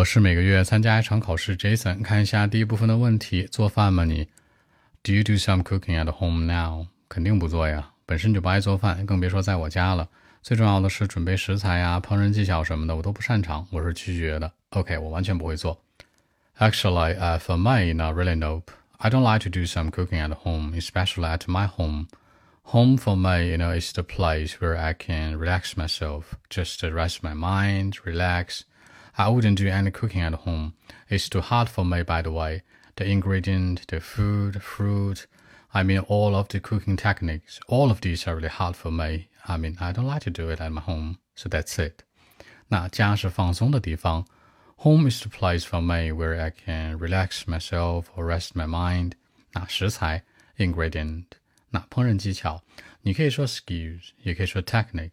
我是每个月参加一场考试，Jason。看一下第一部分的问题：做饭吗你？Do you do some cooking at home now？肯定不做呀，本身就不爱做饭，更别说在我家了。最重要的是准备食材呀、烹饪技巧什么的，我都不擅长，我是拒绝的。OK，我完全不会做。Actually, uh, for me, not really nope. I don't like to do some cooking at home, especially at my home. Home for me, you know, is the place where I can relax myself, just rest my mind, relax. I wouldn't do any cooking at home. It's too hard for me, by the way. The ingredient, the food, fruit, I mean, all of the cooking techniques, all of these are really hard for me. I mean, I don't like to do it at my home. So that's it. 那家是放松的地方。Home is the place for me where I can relax myself or rest my mind. 那食材 ingredient，那烹饪技巧，你可以说 skills，也可以说 techniques。